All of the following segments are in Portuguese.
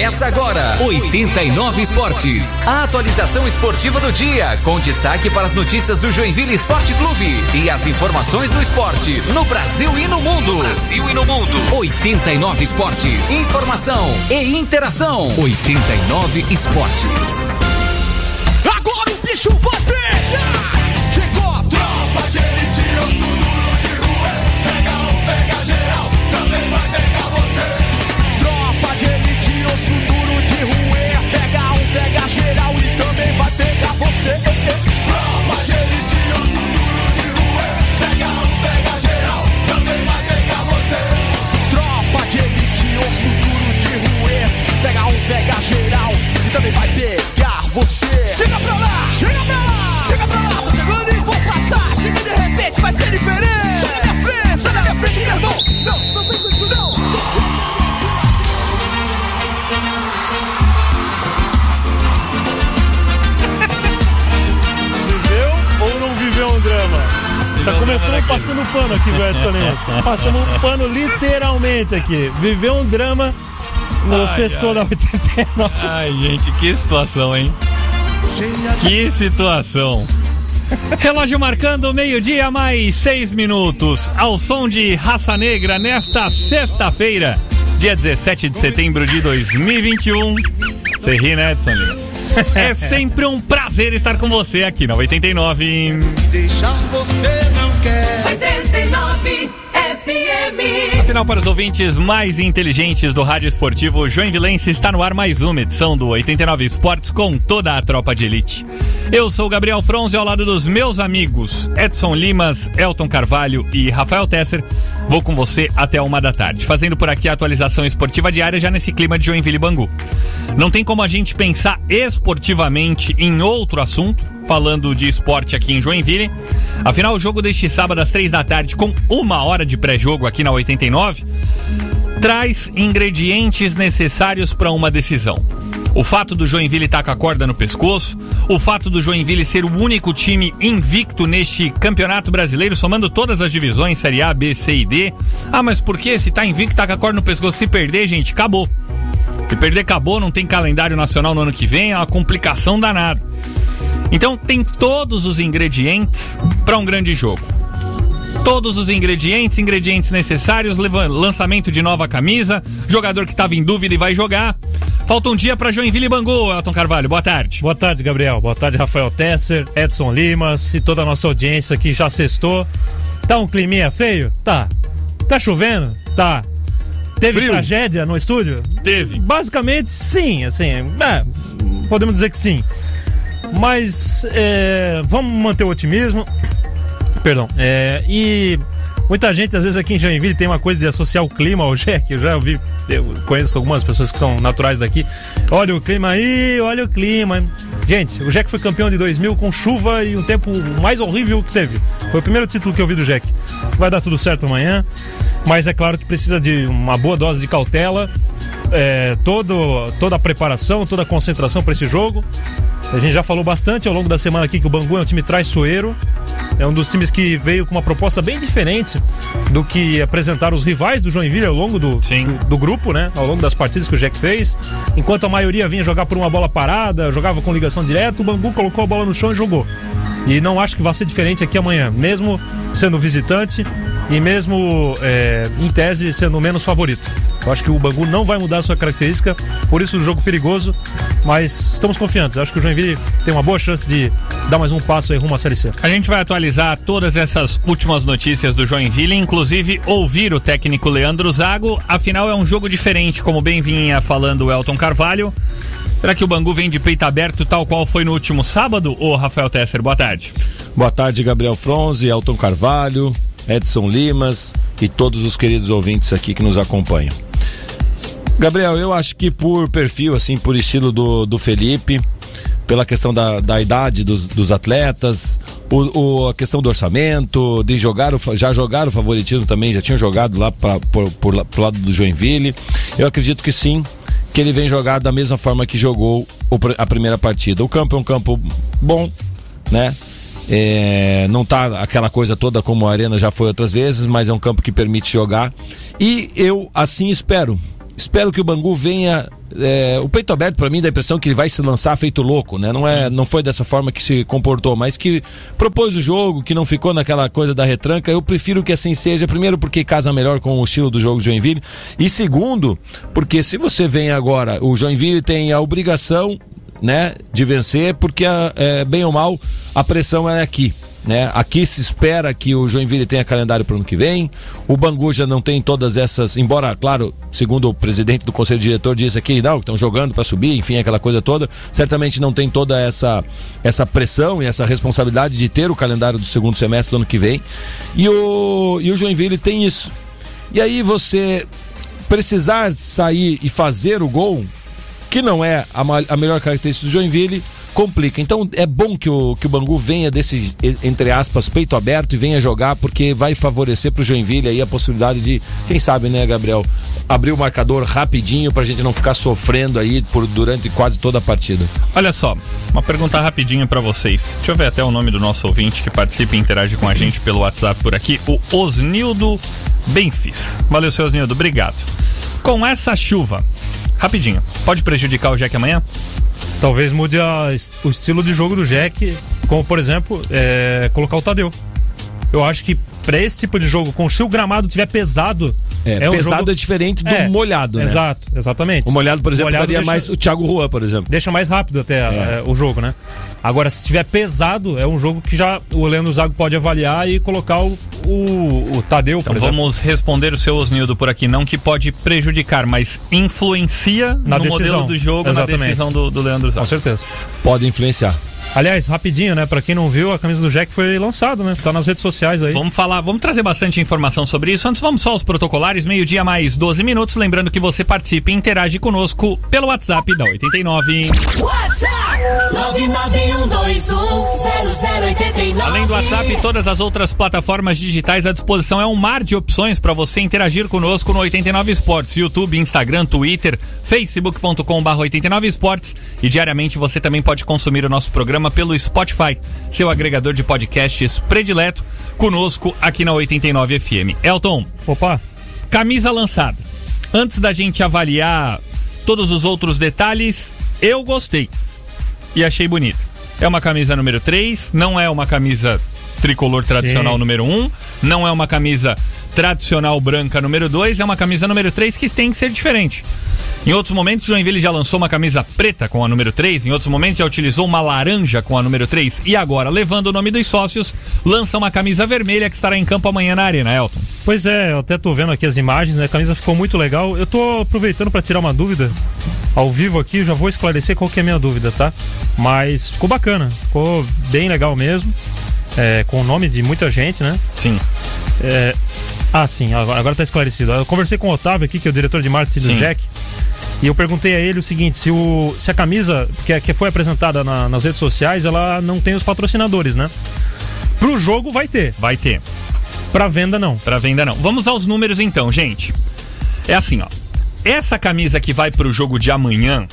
Começa agora, 89 Esportes. A atualização esportiva do dia, com destaque para as notícias do Joinville Esporte Clube e as informações do esporte no Brasil e no mundo. Brasil e no mundo. 89 Esportes. Informação e interação. 89 Esportes. Agora o bicho vai pegar! Osso duro de ruê. Pega um, pega geral e também vai pegar você. Tropa de elite, osso duro de ruê. Pega um, pega geral, também vai pegar você. Tropa de elite, osso duro de ruê. Pega um, pega geral e também vai pegar você. Chega pra lá, chega pra lá, chega pra lá, tô chegando e vou passar. Chega de repente, vai ser diferente. Sai da minha frente, sai da minha frente, meu irmão. Não, não Tá começando passando pano aqui, o Edson Lins. Passando um pano literalmente aqui. Viveu um drama no Ai, sexto da 89. Ai, gente, que situação, hein? Que situação. Relógio marcando meio-dia mais seis minutos. Ao som de Raça Negra nesta sexta-feira, dia 17 de setembro de 2021. Você ri, né, Edson Lins? É sempre um prazer estar com você aqui na 89. Deixar você não quer. 89 FM. Afinal, para os ouvintes mais inteligentes do rádio esportivo, Joinvilense está no ar mais uma edição do 89 Esportes com toda a tropa de elite. Eu sou o Gabriel Fronze ao lado dos meus amigos Edson Limas, Elton Carvalho e Rafael Tesser. Vou com você até uma da tarde, fazendo por aqui a atualização esportiva diária já nesse clima de Joinville e Bangu. Não tem como a gente pensar esportivamente em outro assunto, falando de esporte aqui em Joinville. Afinal, o jogo deste sábado às três da tarde, com uma hora de pré-jogo aqui na 89, traz ingredientes necessários para uma decisão. O fato do Joinville estar com a corda no pescoço, o fato do Joinville ser o único time invicto neste campeonato brasileiro, somando todas as divisões, Série A, B, C e D. Ah, mas por que? Se tá invicto, tá com a corda no pescoço, se perder, gente, acabou. Se perder, acabou, não tem calendário nacional no ano que vem, é uma complicação danada. Então tem todos os ingredientes para um grande jogo. Todos os ingredientes, ingredientes necessários, lançamento de nova camisa, jogador que estava em dúvida e vai jogar. Falta um dia para Joinville e Bangu, Elton Carvalho. Boa tarde. Boa tarde, Gabriel. Boa tarde, Rafael Tesser, Edson Limas e toda a nossa audiência que já sextou. Tá um climinha feio? Tá. Tá chovendo? Tá. Teve Frio? tragédia no estúdio? Teve. Basicamente, sim, assim, é, podemos dizer que sim. Mas é, vamos manter o otimismo. Perdão. É, e muita gente, às vezes, aqui em Joinville tem uma coisa de associar o clima ao Jack. Eu já ouvi, eu conheço algumas pessoas que são naturais daqui. Olha o clima aí, olha o clima. Gente, o Jack foi campeão de 2000 com chuva e um tempo mais horrível que teve. Foi o primeiro título que eu vi do Jack. Vai dar tudo certo amanhã, mas é claro que precisa de uma boa dose de cautela. É, todo, toda a preparação, toda a concentração para esse jogo. A gente já falou bastante ao longo da semana aqui que o Bangu é um time traiçoeiro. É um dos times que veio com uma proposta bem diferente do que apresentaram os rivais do Joinville ao longo do, do, do grupo, né? Ao longo das partidas que o Jack fez. Enquanto a maioria vinha jogar por uma bola parada, jogava com ligação direta, o Bangu colocou a bola no chão e jogou. E não acho que vai ser diferente aqui amanhã, mesmo sendo visitante e mesmo é, em tese sendo menos favorito. Eu acho que o Bangu não vai mudar a sua característica, por isso o jogo perigoso, mas estamos confiantes. Acho que o Joinville tem uma boa chance de dar mais um passo aí rumo à Série C. A gente vai atualizar todas essas últimas notícias do Joinville, inclusive ouvir o técnico Leandro Zago. Afinal, é um jogo diferente, como bem vinha falando o Elton Carvalho. Será que o Bangu vem de peito aberto, tal qual foi no último sábado? Ô, Rafael Tesser, boa tarde. Boa tarde, Gabriel Fronze, Elton Carvalho, Edson Limas e todos os queridos ouvintes aqui que nos acompanham. Gabriel, eu acho que por perfil, assim, por estilo do, do Felipe, pela questão da, da idade dos, dos atletas, o, o- a questão do orçamento, de jogar, o, já jogaram o favoritismo também, já tinham jogado lá pra, por, pro lado do Joinville. Eu acredito que sim, que ele vem jogar da mesma forma que jogou a primeira partida. O campo é um campo bom, né? É, não tá aquela coisa toda como a Arena já foi outras vezes, mas é um campo que permite jogar. E eu assim espero. Espero que o Bangu venha é, o peito aberto para mim dá a impressão que ele vai se lançar feito louco, né? Não é, não foi dessa forma que se comportou, mas que propôs o jogo, que não ficou naquela coisa da retranca. Eu prefiro que assim seja, primeiro porque casa melhor com o estilo do jogo do Joinville e segundo, porque se você vem agora, o Joinville tem a obrigação, né, de vencer, porque é, bem ou mal a pressão é aqui. Né? Aqui se espera que o Joinville tenha calendário para o ano que vem. O Bangu já não tem todas essas, embora, claro, segundo o presidente do conselho diretor disse aqui, não, estão jogando para subir, enfim, aquela coisa toda. Certamente não tem toda essa essa pressão e essa responsabilidade de ter o calendário do segundo semestre do ano que vem. E o e o Joinville tem isso. E aí você precisar sair e fazer o gol, que não é a, a melhor característica do Joinville, complica. Então é bom que o, que o Bangu venha desse, entre aspas, peito aberto e venha jogar, porque vai favorecer pro Joinville aí a possibilidade de, quem sabe, né, Gabriel, abrir o marcador rapidinho pra gente não ficar sofrendo aí por, durante quase toda a partida. Olha só, uma pergunta rapidinho pra vocês. Deixa eu ver até o nome do nosso ouvinte que participa e interage com a gente pelo WhatsApp por aqui, o Osnildo Benfis. Valeu, seu Osnildo, obrigado. Com essa chuva, rapidinho, pode prejudicar o Jack amanhã? Talvez mude a o estilo de jogo do Jack, como por exemplo, é, colocar o Tadeu. Eu acho que pra esse tipo de jogo, com se o gramado tiver pesado, É, um pesado jogo- é diferente do É, molhado, né? Exato, exatamente. O molhado, por exemplo, Molhado daria deixa- mais o Thiago Juan, por exemplo. Deixa mais rápido até é, o jogo, né? Agora, se tiver pesado, é um jogo que já o Leandro Zago pode avaliar e colocar o, o, o Tadeu, por Então exemplo. vamos responder o seu Osnildo por aqui, não que pode prejudicar, mas influencia Na no decisão. modelo do jogo, Exatamente. na decisão do, do Leandro Com Zago. certeza. Pode influenciar. Aliás, rapidinho, né? Pra quem não viu, a camisa do Jack foi lançada, né? Tá nas redes sociais aí. Vamos falar, vamos trazer bastante informação sobre isso. Antes, vamos só aos protocolares, meio-dia mais 12 minutos. Lembrando que você participa e interage conosco pelo WhatsApp da 89. WhatsApp 991210089. Além do WhatsApp e todas as outras plataformas digitais à disposição, é um mar de opções para você interagir conosco no 89 Esportes, YouTube, Instagram, Twitter, facebook.com.br 89 Esportes e diariamente você também pode consumir o nosso programa pelo Spotify, seu agregador de podcasts predileto, conosco aqui na 89 FM. Elton, Opa, camisa lançada. Antes da gente avaliar todos os outros detalhes, eu gostei e achei bonita. É uma camisa número 3, não é uma camisa tricolor tradicional Sim. número 1, não é uma camisa tradicional branca número 2, é uma camisa número 3 que tem que ser diferente. Em outros momentos, o Joinville já lançou uma camisa preta com a número 3, em outros momentos já utilizou uma laranja com a número 3 e agora, levando o nome dos sócios, lança uma camisa vermelha que estará em campo amanhã na Arena, Elton. pois é, eu até tô vendo aqui as imagens, né? A camisa ficou muito legal. Eu tô aproveitando pra tirar uma dúvida ao vivo aqui, já vou esclarecer qual que é a minha dúvida, tá? Mas ficou bacana, ficou bem legal mesmo. É, com o nome de muita gente, né? Sim. É, ah, sim, agora, agora tá esclarecido. Eu conversei com o Otávio aqui, que é o diretor de marketing Sim. do Jack. E eu perguntei a ele o seguinte: se, o, se a camisa que, que foi apresentada na- nas redes sociais, ela não tem os patrocinadores, né? Pro jogo vai ter, Vai ter. pra venda não. Pra venda não. Vamos aos números então, gente. É assim, ó. Essa camisa que vai pro jogo de amanhã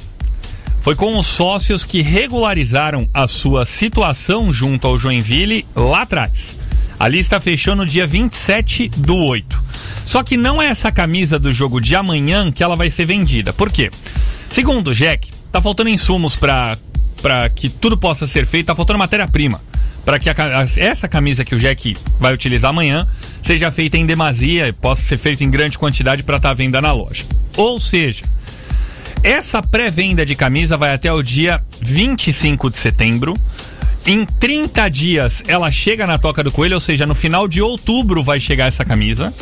foi com os sócios que regularizaram a sua situação junto ao Joinville lá atrás. A lista fechou no dia 27 do 8. Só que não é essa camisa do jogo de amanhã que ela vai ser vendida. Por quê? Segundo o Jack, tá faltando insumos para para que tudo possa ser feito, tá faltando matéria-prima para que a essa camisa que o Jack vai utilizar amanhã seja feita em demasia e possa ser feita em grande quantidade para estar à venda na loja. Ou seja, essa pré-venda de camisa vai até o dia 25 de setembro. Em 30 dias ela chega na Toca do Coelho, ou seja, no final de outubro vai chegar essa camisa.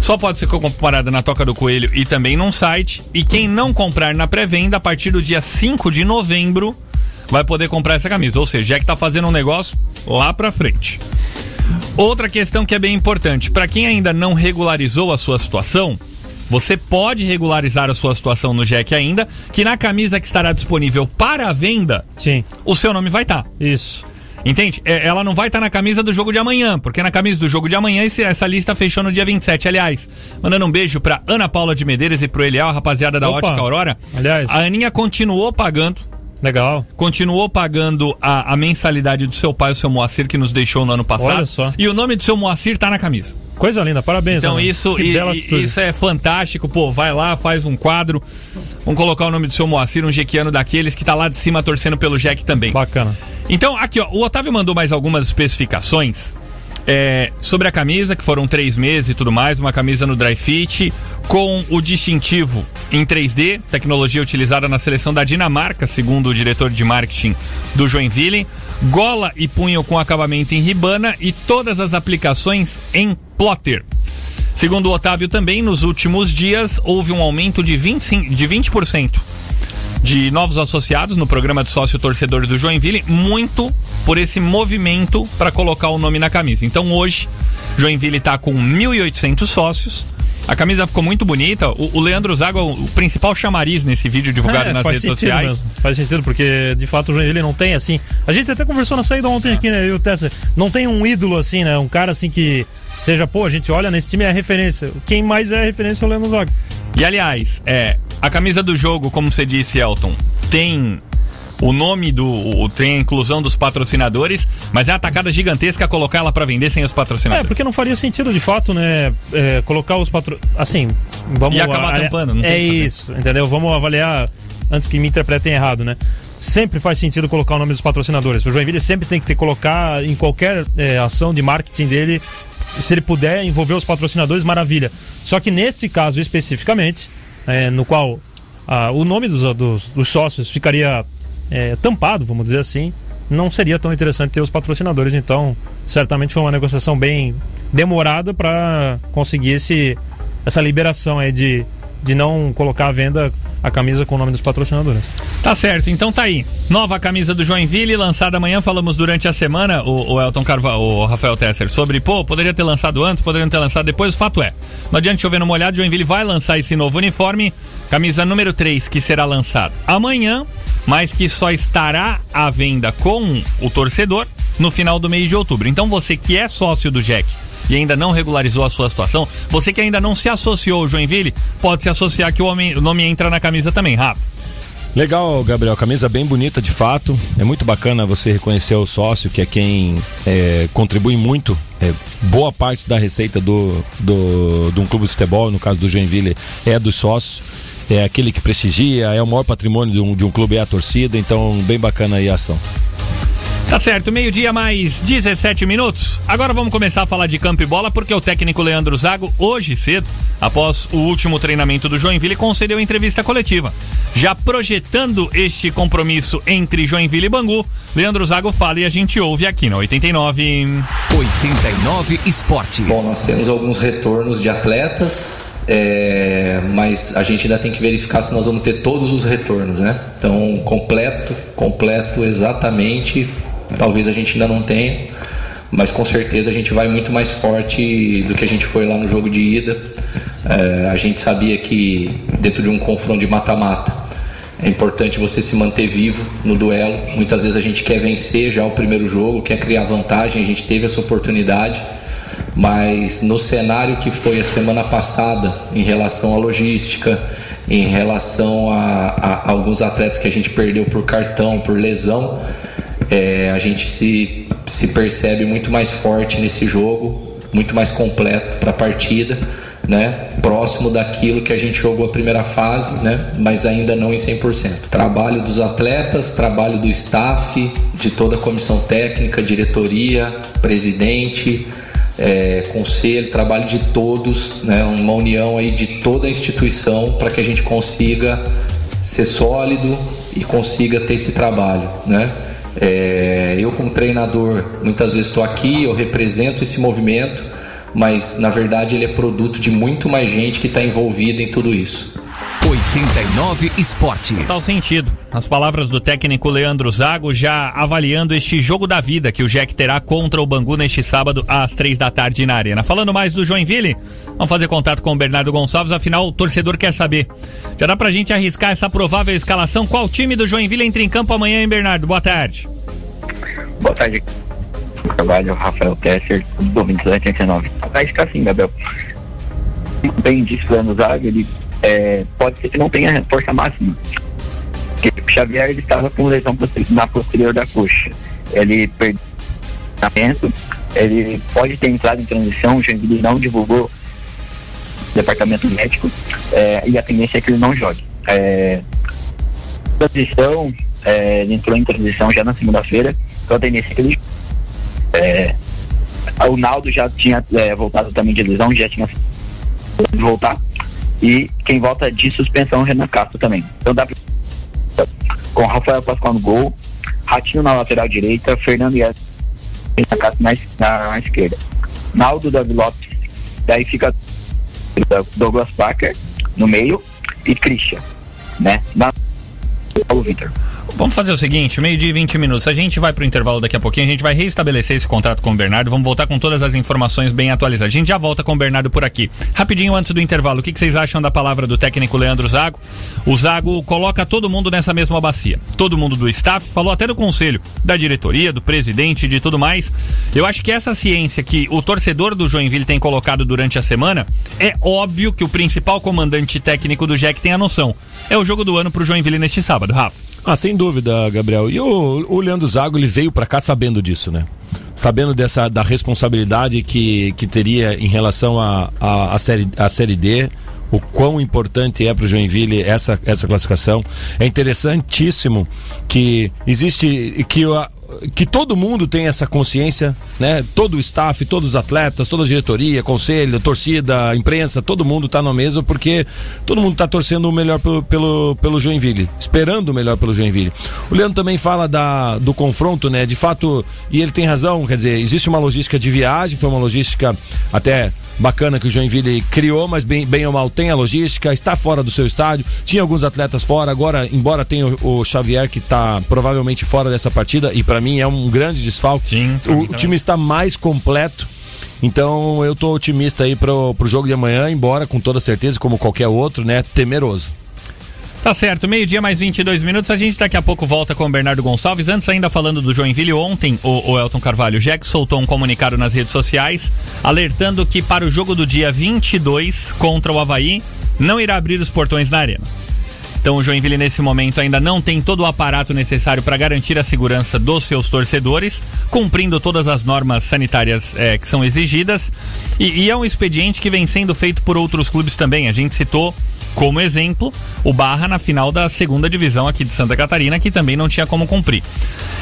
Só pode ser comparada na Toca do Coelho e também num site. E quem não comprar na pré-venda, a partir do dia 5 de novembro, vai poder comprar essa camisa. Ou seja, já que tá fazendo um negócio lá pra frente. Outra questão que é bem importante, para quem ainda não regularizou a sua situação, você pode regularizar a sua situação no Jack ainda, que na camisa que estará disponível para a venda, Sim, o seu nome vai estar. isso. Entende? É, ela não vai estar na camisa do jogo de amanhã, porque na camisa do jogo de amanhã esse- essa lista fechou no dia 27. Aliás, mandando um beijo pra Ana Paula de Medeiros e pro Eliel, a rapaziada da Opa. Ótica Aurora. Aliás. A Aninha continuou pagando, Legal. continuou pagando a, a mensalidade do seu pai, o seu Moacir, que nos deixou no ano passado. Olha só. E o nome do seu Moacir tá na camisa. Coisa linda, parabéns. Então Ana. isso, e- isso é fantástico, pô, vai lá, faz um quadro, vamos colocar o nome do seu Moacir, um jequiano daqueles que tá lá de cima torcendo pelo Jack também. Bacana. Então, aqui, ó, o Otávio mandou mais algumas especificações é, sobre a camisa, que foram três meses e tudo mais, uma camisa no dry fit, com o distintivo em 3D, tecnologia utilizada na seleção da Dinamarca, segundo o diretor de marketing do Joinville, gola e punho com acabamento em ribana e todas as aplicações em plotter. Segundo o Otávio também, nos últimos dias houve um aumento de 25%, de 20% de novos associados no programa de sócio torcedor do Joinville, muito por esse movimento para colocar o nome na camisa. Então hoje, Joinville está com 1.800 sócios. A camisa ficou muito bonita. O, o Leandro Zago é o, principal chamariz nesse vídeo divulgado É, nas redes sociais. mesmo. Faz sentido, porque de fato o Joinville não tem assim. A gente até conversou na saída ontem aqui, né? Eu e o Tessa. Não tem um ídolo assim, né? Um cara assim que seja, pô, a gente olha nesse time é a referência. Quem mais é a referência é o Leandro Zago. E aliás, é, a camisa do jogo, como você disse, Elton, tem o nome do. tem a inclusão dos patrocinadores, mas é a atacada gigantesca colocar ela para vender sem os É, patrocinadores. porque não faria sentido de fato, né? é, colocar os patro... Assim, vamos. E acabar avaliar- tampando, não tem É isso, entendeu? Vamos avaliar antes que me interpretem errado, né? Sempre faz sentido colocar o nome dos patrocinadores. O Joinville sempre tem que ter colocar em qualquer é, ação de marketing dele, se ele puder envolver os patrocinadores, maravilha. Só que nesse caso especificamente, é, no qual ah, o nome dos, dos, dos sócios ficaria é, tampado, vamos dizer assim, não seria tão interessante ter os patrocinadores. Então, certamente foi uma negociação bem demorada para conseguir esse, essa liberação aí de, de não colocar à venda a camisa com o nome dos patrocinadores. Tá certo, então tá aí. Nova camisa do Joinville, lançada amanhã. Falamos durante a semana, o, o Elton Carvalho, o Rafael Tesser, sobre, pô, poderia ter lançado antes, poderia ter lançado depois. O fato é, não adianta chover no molhado, Joinville vai lançar esse novo uniforme, camisa número 3, que será lançado amanhã, mas que só estará à venda com o torcedor no final do mês de outubro. Então você que é sócio do Jack e ainda não regularizou a sua situação, você que ainda não se associou ao Joinville, pode se associar que o, homem- o nome entra na camisa também, Rafa. Legal, Gabriel. Camisa bem bonita, de fato. É muito bacana você reconhecer o sócio, que é quem é, contribui muito. é, boa parte da receita do, do, de um clube de futebol, no caso do Joinville, é dos sócios. É aquele que prestigia, é o maior patrimônio de um, de um clube, é a torcida. Então, bem bacana aí a ação. Tá certo, meio-dia mais 17 minutos. Agora vamos começar a falar de campo e bola, porque o técnico Leandro Zago, hoje cedo, após o último treinamento do Joinville, concedeu entrevista coletiva. Já projetando este compromisso entre Joinville e Bangu, Leandro Zago fala e a gente ouve aqui na 89. 89 Esportes. Bom, nós temos alguns retornos de atletas, é, mas a gente ainda tem que verificar se nós vamos ter todos os retornos, né? Então, completo, completo exatamente, talvez a gente ainda não tenha, mas com certeza a gente vai muito mais forte do que a gente foi lá no jogo de ida. É, a gente sabia que dentro de um confronto de mata-mata é importante você se manter vivo no duelo. Muitas vezes a gente quer vencer já o primeiro jogo, quer criar vantagem, a gente teve essa oportunidade mas no cenário que foi a semana passada, em relação à logística, em relação a, a alguns atletas que a gente perdeu por cartão, por lesão, é, a gente se, se percebe muito mais forte nesse jogo, muito mais completo para a partida. Né, próximo daquilo que a gente jogou a primeira fase, né, mas ainda não em 100%. Trabalho dos atletas, trabalho do staff, de toda a comissão técnica, diretoria, presidente, é, conselho, trabalho de todos, né, uma união aí de toda a instituição para que a gente consiga ser sólido e consiga ter esse trabalho, né? É, eu como treinador muitas vezes estou aqui, eu represento esse movimento, mas na verdade ele é produto de muito mais gente que está envolvida em tudo isso. 89 Esportes. Total sentido. As palavras do técnico Leandro Zago já avaliando este jogo da vida que o Jack terá contra o Bangu neste sábado às três da tarde na Arena. Falando mais do Joinville, vamos fazer contato com o Bernardo Gonçalves, afinal o torcedor quer saber. Já dá pra gente arriscar essa provável escalação? Qual time do Joinville entra em campo amanhã, hein, Bernardo? Boa tarde. Boa tarde. Trabalho, Rafael Tesser, do 2289. Vai ficar assim, Gabriel. Bem disse o Leandro Zaga, ele é, pode ser que não tenha força máxima. Porque Xavier ele estava com lesão na posterior da coxa. Ele perdeu ele pode ter entrado em transição, o não divulgou departamento médico é, e a tendência é que ele não jogue. É, transição, é, ele entrou em transição já na segunda-feira, então a tendência é que ele é, o Naldo já tinha é, voltado também de lesão, já tinha voltar. E quem volta de suspensão Renan Castro também. Então dá pra... com Rafael Pascoal no gol, Ratinho na lateral direita, Fernando Castro na, na, na esquerda. Naldo Davi Lopes, daí fica Douglas Parker no meio e Christian, né? Na Paulo Vitor. Vamos fazer o seguinte, meio-dia e 20 minutos. A gente vai pro intervalo daqui a pouquinho, a gente vai reestabelecer esse contrato com o Bernardo. Vamos voltar com todas as informações bem atualizadas. A gente já volta com o Bernardo por aqui. Rapidinho antes do intervalo, o que, que vocês acham da palavra do técnico Leandro Zago? O Zago coloca todo mundo nessa mesma bacia. Todo mundo do staff, falou até do conselho, da diretoria, do presidente, de tudo mais. Eu acho que essa ciência que o torcedor do Joinville tem colocado durante a semana, é óbvio que o principal comandante técnico do Jack tem a noção. É o jogo do ano pro Joinville neste sábado, Rafa. Ah, sem dúvida, Gabriel. E o, o Leandro Zago, ele veio pra cá sabendo disso, né? Sabendo dessa da responsabilidade que, que teria em relação à a, a, série, a série D, o quão importante é para o Joinville essa, essa classificação. É interessantíssimo que existe que a, que todo mundo tem essa consciência, né? Todo o staff, todos os atletas, toda a diretoria, conselho, torcida, imprensa, todo mundo está na mesa porque todo mundo está torcendo o melhor pelo, pelo, pelo Joinville, esperando o melhor pelo Joinville. O Leandro também fala da, do confronto, né? De fato, e ele tem razão, quer dizer, existe uma logística de viagem, foi uma logística até bacana que o Joinville criou, mas bem, bem ou mal tem a logística, está fora do seu estádio, tinha alguns atletas fora, agora, embora tenha o, o Xavier que está provavelmente fora dessa partida, e para mim é um grande desfalque, Sim, o, o time está mais completo. Então eu tô otimista aí pro, pro jogo de amanhã, embora com toda certeza, como qualquer outro, né, temeroso. Tá certo, meio-dia mais 22 minutos. A gente daqui a pouco volta com o Bernardo Gonçalves. Antes, ainda falando do Joinville, ontem o, o Elton Carvalho Jack soltou um comunicado nas redes sociais alertando que para o jogo do dia 22 contra o Havaí não irá abrir os portões na arena. Então o Joinville nesse momento ainda não tem todo o aparato necessário para garantir a segurança dos seus torcedores, cumprindo todas as normas sanitárias eh, que são exigidas. E, e é um expediente que vem sendo feito por outros clubes também. A gente citou como exemplo o Barra na final da segunda divisão aqui de Santa Catarina, que também não tinha como cumprir.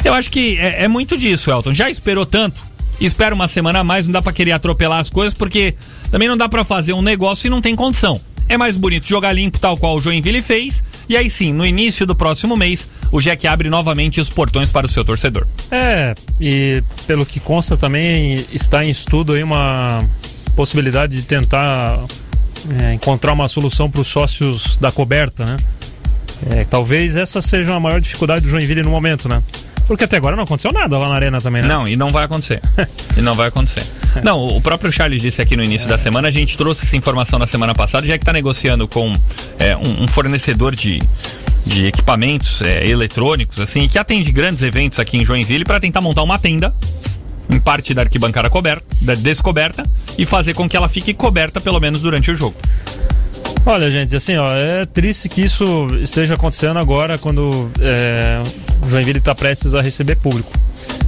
Eu acho que é, é muito disso, Elton. Já esperou tanto? Espera uma semana a mais, não dá para querer atropelar as coisas, porque também não dá para fazer um negócio e não tem condição. É mais bonito jogar limpo, tal qual o Joinville fez. E aí sim, no início do próximo mês, o Jack abre novamente os portões para o seu torcedor. É, e pelo que consta também está em estudo aí uma possibilidade de tentar é, encontrar uma solução para os sócios da coberta, né? É, talvez essa seja a maior dificuldade do Joinville no momento, né? Porque até agora não aconteceu nada lá na arena também, né? Não, e não vai acontecer. e não vai acontecer. Não, o próprio Charles disse aqui no início da semana, a gente trouxe essa informação na semana passada, já que está negociando com é, um, um fornecedor de, de equipamentos é, eletrônicos, assim, que atende grandes eventos aqui em Joinville para tentar montar uma tenda em parte da arquibancada coberta, da descoberta, e fazer com que ela fique coberta pelo menos durante o jogo. Olha, gente, assim, ó, é triste que isso esteja acontecendo agora quando é, o Joinville está prestes a receber público.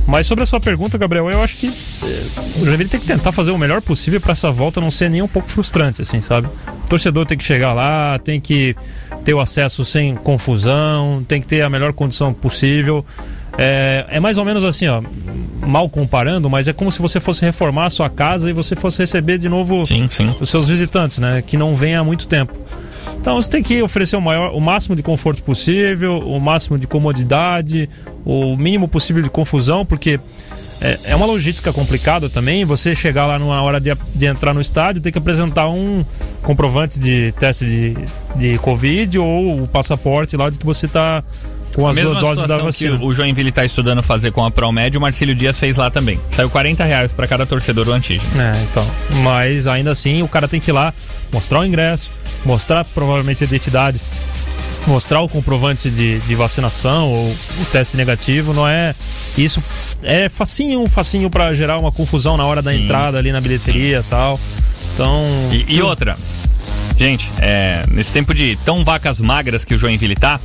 Mas sobre a sua pergunta, Gabriel, eu acho que é, o Joinville tem que tentar fazer o melhor possível para essa volta não ser nem um pouco frustrante, assim, sabe? O torcedor tem que chegar lá, tem que ter o acesso sem confusão, tem que ter a melhor condição possível. É, é mais ou menos assim, ó, mal comparando, mas é como se você fosse reformar a sua casa e você fosse receber de novo Sim, sim. os seus visitantes, né? Que não vêm há muito tempo. Então você tem que oferecer o, maior, o máximo de conforto possível, o máximo de comodidade, o mínimo possível de confusão, porque é, é uma logística complicada também. Você chegar lá numa hora de, de entrar no estádio, tem que apresentar um comprovante de teste de, de Covid ou o passaporte lá de que você está com as Mesma duas doses da vacina. que o Joinville está estudando fazer com a Promed, o Marcílio Dias fez lá também. Saiu 40 reais para cada torcedor o antígeno. É, então. Mas ainda assim, o cara tem que ir lá mostrar o ingresso, mostrar provavelmente a identidade, mostrar o comprovante de, de vacinação ou o teste negativo. Não é. Isso é facinho, facinho para gerar uma confusão na hora da Sim. entrada ali na bilheteria e tal. Então. E, e outra, gente, é, nesse tempo de tão vacas magras que o Joinville tá,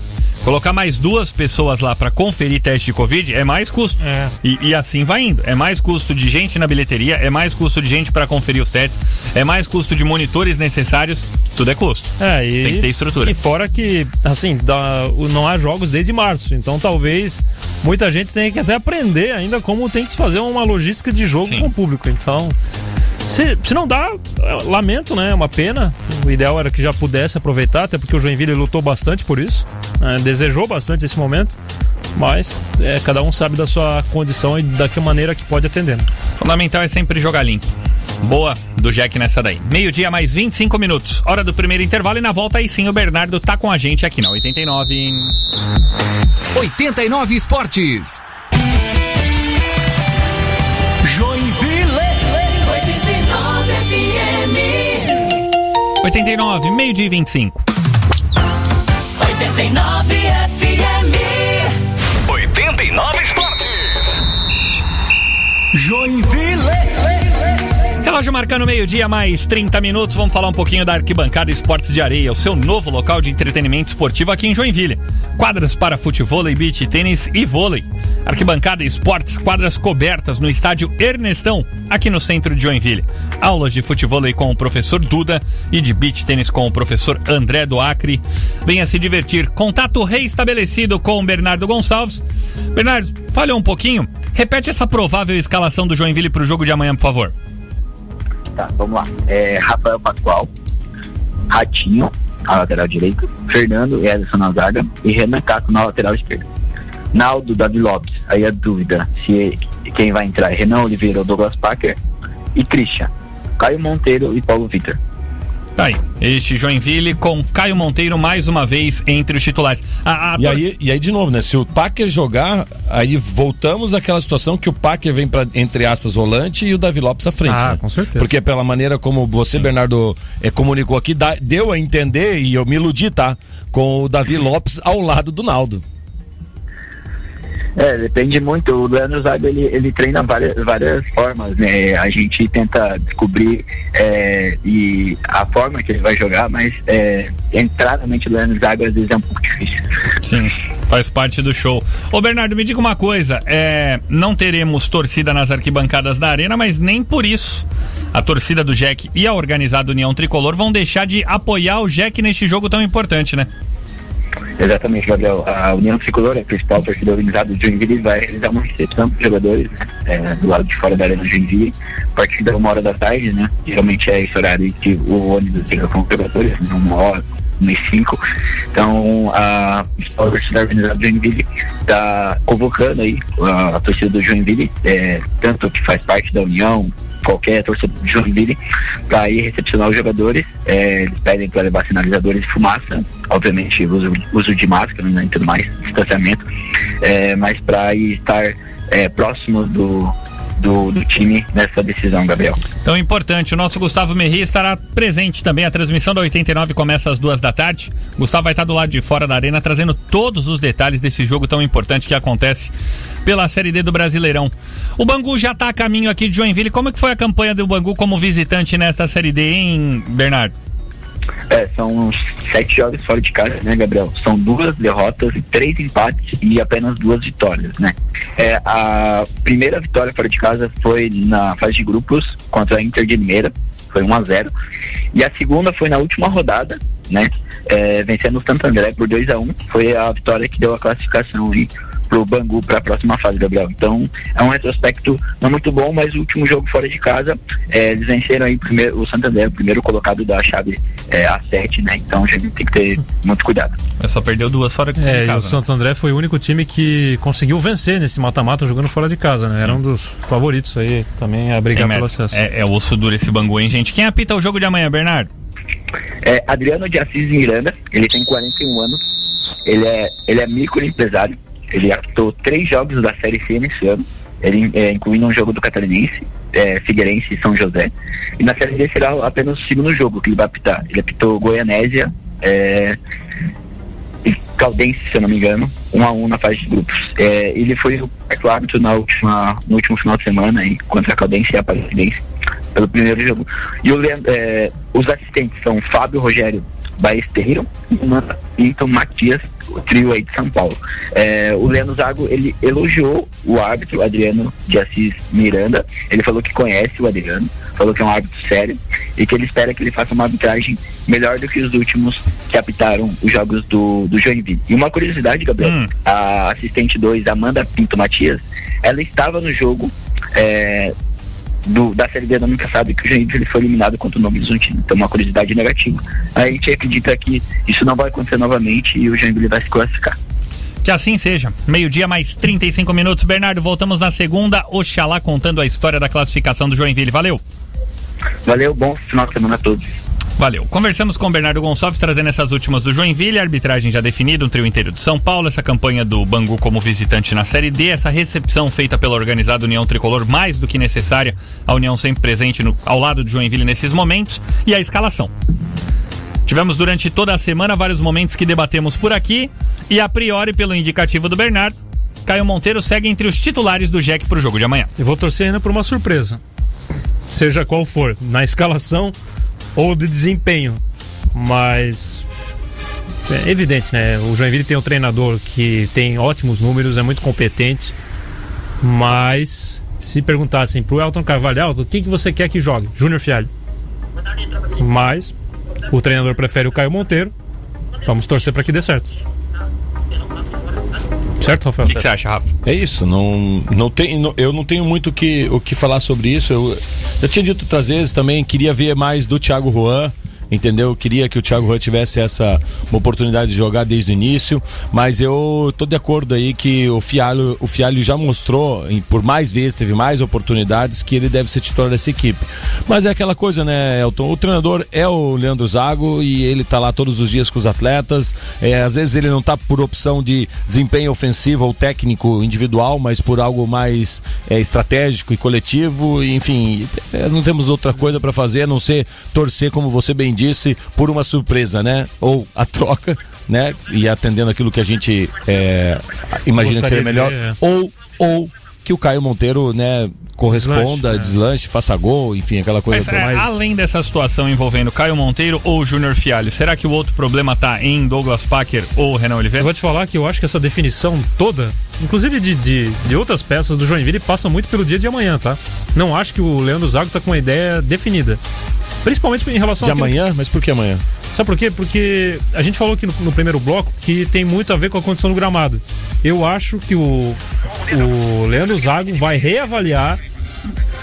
Colocar mais duas pessoas lá pra conferir teste de Covid é mais custo. É. E, e assim vai indo. É mais custo de gente na bilheteria, é mais custo de gente pra conferir os testes, é mais custo de monitores necessários. Tudo é custo. É, e, Tem que ter estrutura. E fora que, assim, dá- não há jogos desde março. Então talvez muita gente tenha que até aprender ainda como tem que fazer uma logística de jogo Sim. com o público. Então. Se, se não dá, é, lamento, né? É uma pena. O ideal era que já pudesse aproveitar, até porque o Joinville lutou bastante por isso. né, desejou bastante esse momento. Mas é, cada um sabe da sua condição e da que maneira que pode atender. né? Fundamental é sempre jogar limpo. Boa do Jack nessa daí. Meio-dia mais 25 minutos. Hora do primeiro intervalo e na volta aí sim o Bernardo tá com a gente aqui na 89. 89 Esportes. Joinville. 89, meio-dia e 25. 89 FM. 89 Esportes. Joinville. Relógio marcando meio-dia, mais 30 minutos. Vamos falar um pouquinho da Arquibancada Esportes de Areia, o seu novo local de entretenimento esportivo aqui em Joinville. Quadras para futebol, beach, tênis e vôlei. Arquibancada Esportes, quadras cobertas no estádio Ernestão, aqui no centro de Joinville. Aulas de futebol com o professor Duda e de beach tênis com o professor André do Acre. Venha se divertir. Contato reestabelecido com Bernardo Gonçalves. Bernardo, fale um pouquinho. Repete essa provável escalação do Joinville para o jogo de amanhã, por favor. Tá, vamos lá. É, Rafael Pascoal, Ratinho, na lateral direita, Fernando Ederson na zaga e Renan Cato na lateral esquerda. Naldo, Davi Lopes, aí a dúvida se quem vai entrar é Renan Oliveira ou Douglas Packer e Christian, Caio Monteiro e Paulo Vitor. Tá aí. Este Joinville com Caio Monteiro mais uma vez entre os titulares. A, a E aí, e aí, de novo, né? Se o Packer jogar, aí voltamos àquela situação que o Packer vem para entre aspas, volante e o Davi Lopes à frente. Ah, né? com certeza. Porque pela maneira como você, Bernardo, eh, comunicou aqui, dá- deu a entender, e eu me iludi, tá? Com o Davi Lopes ao lado do Naldo. É, depende muito. O Leandro Zago ele, ele treina várias, várias formas, né? A gente tenta descobrir é, e a forma que ele vai jogar, mas é, entrar na mente do Leandro Zago às vezes é um pouco difícil. Sim, faz parte do show. Ô Bernardo, me diga uma coisa: é, não teremos torcida nas arquibancadas da arena, mas nem por isso. A torcida do Jack e a organizada União Tricolor vão deixar de apoiar o Jack neste jogo tão importante, né? Exatamente, Gabriel. A União Tricolor, a principal torcida organizada de Joinville, vai realizar uma recepção para os jogadores né, é, do lado de fora da Arena Joinville, a partir da uma hora da tarde, né? Geralmente é esse horário que o ônibus chega com os jogadores, né, uma hora, uma e cinco. Então, a principal torcida organizada de Joinville está convocando aí a, a torcida do Joinville, é, tanto que faz parte da União, qualquer torcedor de Joinville, para ir recepcionar os jogadores. É, eles pedem para levar sinalizadores de fumaça, obviamente uso, uso de máscara né, e tudo mais, distanciamento, é, mas para estar é, próximo do, do, do time nessa decisão, Gabriel. Então, importante, o nosso Gustavo Merri estará presente também. A transmissão da 89 começa às duas da tarde. Gustavo vai estar do lado de fora da arena trazendo todos os detalhes desse jogo tão importante que acontece pela Série D do Brasileirão. O Bangu já está a caminho aqui de Joinville. Como é que foi a campanha do Bangu como visitante nesta Série D, hein, Bernardo? É, são sete jogos fora de casa, né, Gabriel? São duas derrotas, três empates e apenas duas vitórias, né? É, a primeira vitória fora de casa foi na fase de grupos contra a Inter de Limeira, foi 1 a 0 E a segunda foi na última rodada, né? É, vencendo o Santo André por 2 a 1 Foi a vitória que deu a classificação aí pro Bangu para a próxima fase, Gabriel. Então, é um retrospecto não muito bom, mas o último jogo fora de casa, é, eles venceram aí primeiro, o Santander, o primeiro colocado da chave é, A7, né? Então, a gente tem que ter muito cuidado. Eu só perdeu duas fora de É, e o casa. né? Santo André foi o único time que conseguiu vencer nesse mata-mata jogando fora de casa, né? Era um dos favoritos aí também a brigar pelo acesso. É, é osso duro esse Bangu, hein, gente? Quem apita o jogo de amanhã, Bernardo? É, Adriano de Assis Miranda, ele tem 41 anos, ele é, ele é microempresário, ele atuou três jogos da Série C nesse ano, ele, é, incluindo um jogo do Catarinense, é, Figueirense e São José. E na Série D será apenas o segundo jogo que ele vai apitar. Ele apitou Goianésia é, e Caldense, se eu não me engano, um a um na fase de grupos. É, ele foi o quarto árbitro na última, no último final de semana aí, contra a Caldense e a Aparecidense pelo primeiro jogo. E o é, os assistentes são Fábio Rogério Baesteiro e Amanda Pinto Matias, o trio aí de São Paulo. É, o Leandro Zago, ele elogiou o árbitro Adriano de Assis Miranda, ele falou que conhece o Adriano, falou que é um árbitro sério e que ele espera que ele faça uma arbitragem melhor do que os últimos que apitaram os jogos do, do Joinville. E uma curiosidade, Gabriel, Hum. a assistente 2, Amanda Pinto Matias, ela estava no jogo é, do, da Série B do ano passado que o Joinville ele foi eliminado contra o Novo Horizontino. Então, uma curiosidade negativa. A gente acredita que isso não vai acontecer novamente e o Joinville vai se classificar. Que assim seja. Meio-dia mais 35 minutos. Bernardo, voltamos na segunda. Oxalá contando a história da classificação do Joinville. Valeu. Valeu, bom final de semana a todos. Valeu. Conversamos com o Bernardo Gonçalves, trazendo essas últimas do Joinville, a arbitragem já definida, um trio inteiro de São Paulo, essa campanha do Bangu como visitante na Série D, essa recepção feita pela organizada União Tricolor, mais do que necessária, a União sempre presente no- ao lado do Joinville nesses momentos, e a escalação. Tivemos durante toda a semana vários momentos que debatemos por aqui, e a priori, pelo indicativo do Bernardo, Caio Monteiro segue entre os titulares do Jack para o jogo de amanhã. Eu vou torcer ainda por uma surpresa. Seja qual for, na escalação ou de desempenho. Mas. É evidente, né? O Joinville tem um treinador que tem ótimos números, é muito competente. Mas, se perguntassem pro Elton Carvalho, Elton, o que, que você quer que jogue? Júnior Fialho. Mas, o treinador prefere o Caio Monteiro. Vamos torcer para que dê certo. Certo, Rafael? O que, que você acha, Rafa? É isso, não, não tem, não- eu não tenho muito o que, o que falar sobre isso. Eu já tinha dito outras vezes também, queria ver mais do Thiago Juan. Entendeu? Eu queria que o Thiago Juan tivesse essa oportunidade de jogar desde o início, mas eu tô de acordo aí que o Fialho, o Fialho já mostrou, por mais vezes, teve mais oportunidades, que ele deve ser titular dessa equipe. Mas é aquela coisa, né, Elton? O treinador é o Leandro Zago e ele tá lá todos os dias com os atletas. É, às vezes ele não tá por opção de desempenho ofensivo ou técnico individual, mas por algo mais é, estratégico e coletivo. E, enfim, é, não temos outra coisa para fazer a não ser torcer, como você bem disse, por uma surpresa, né? Ou a troca, né? E atendendo aquilo que a gente é, imagina que Gostaria seria de melhor. ver, é. Ou, ou que o Caio Monteiro, né? Corresponda, Deslanche, deslanche, é. faça gol, enfim, aquela coisa Mas, toda. é, além dessa situação envolvendo Caio Monteiro ou Júnior Fialho, será que o outro problema tá em Douglas Packer ou Renan Eu Oliveira? vou te falar que eu acho que essa definição toda, inclusive de, de, de outras peças do Joinville, passa muito pelo dia de amanhã, tá? Não acho que o Leandro Zago tá com uma ideia definida. Principalmente em relação De amanhã? Mas por que amanhã? Sabe por quê? Porque a gente falou aqui no, no primeiro bloco que tem muito a ver com a condição do gramado. Eu acho que o, o Leandro Zago vai reavaliar.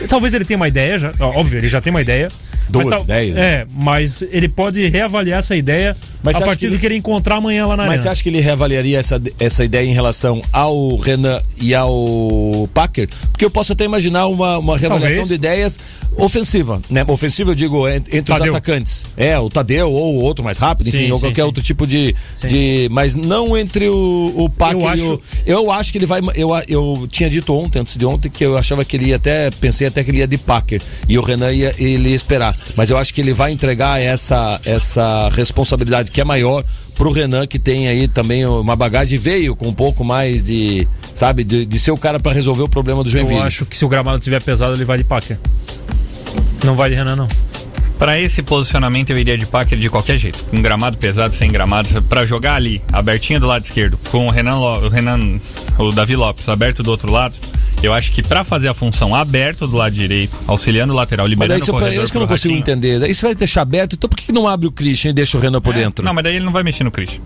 Talvez ele tenha uma ideia, já, óbvio, ele já tem uma ideia. Duas mas ideias, né? É, mas ele pode reavaliar essa ideia Mas a partir que do que ele encontrar amanhã lá na Mas você acha que ele reavaliaria essa, essa ideia em relação ao Renan e ao Packer? Porque eu posso até imaginar uma, uma reavaliação Talvez. de ideias ofensiva, né? Ofensiva, eu digo, en- entre os Tadeu. atacantes. É, o Tadeu ou o outro mais rápido, enfim, Sim, ou qualquer sim. outro tipo de, de. Mas não entre o, o Packer Eu e acho- o. Eu acho que ele vai. Eu, eu tinha dito ontem, antes de ontem, que eu achava que ele ia até. Pensei até que ele ia de Packer. E o Renan ia, ele ia esperar. Mas eu acho que ele vai entregar essa, essa responsabilidade que é maior pro Renan, que tem aí também uma bagagem, veio com um pouco mais de. Sabe, de, de ser o cara para resolver o problema do Joinville. Eu acho que se o gramado estiver pesado, ele vai de Packer. Não vai de Renan, não. Pra esse posicionamento eu iria de Packer de qualquer jeito. Com gramado pesado, sem gramado. Pra jogar ali, abertinho do lado esquerdo, com o Renan, Lo- o Renan, o Davi Lopes aberto do outro lado. Eu acho que pra fazer a função aberto do lado direito, auxiliando o lateral, Mas liberando daí o corredor é isso que eu não consigo Ratinho. entender. Daí você vai deixar aberto, então por que que não abre o Christian e deixa o Renan por É, dentro? Não, mas daí ele não vai mexer no Christian.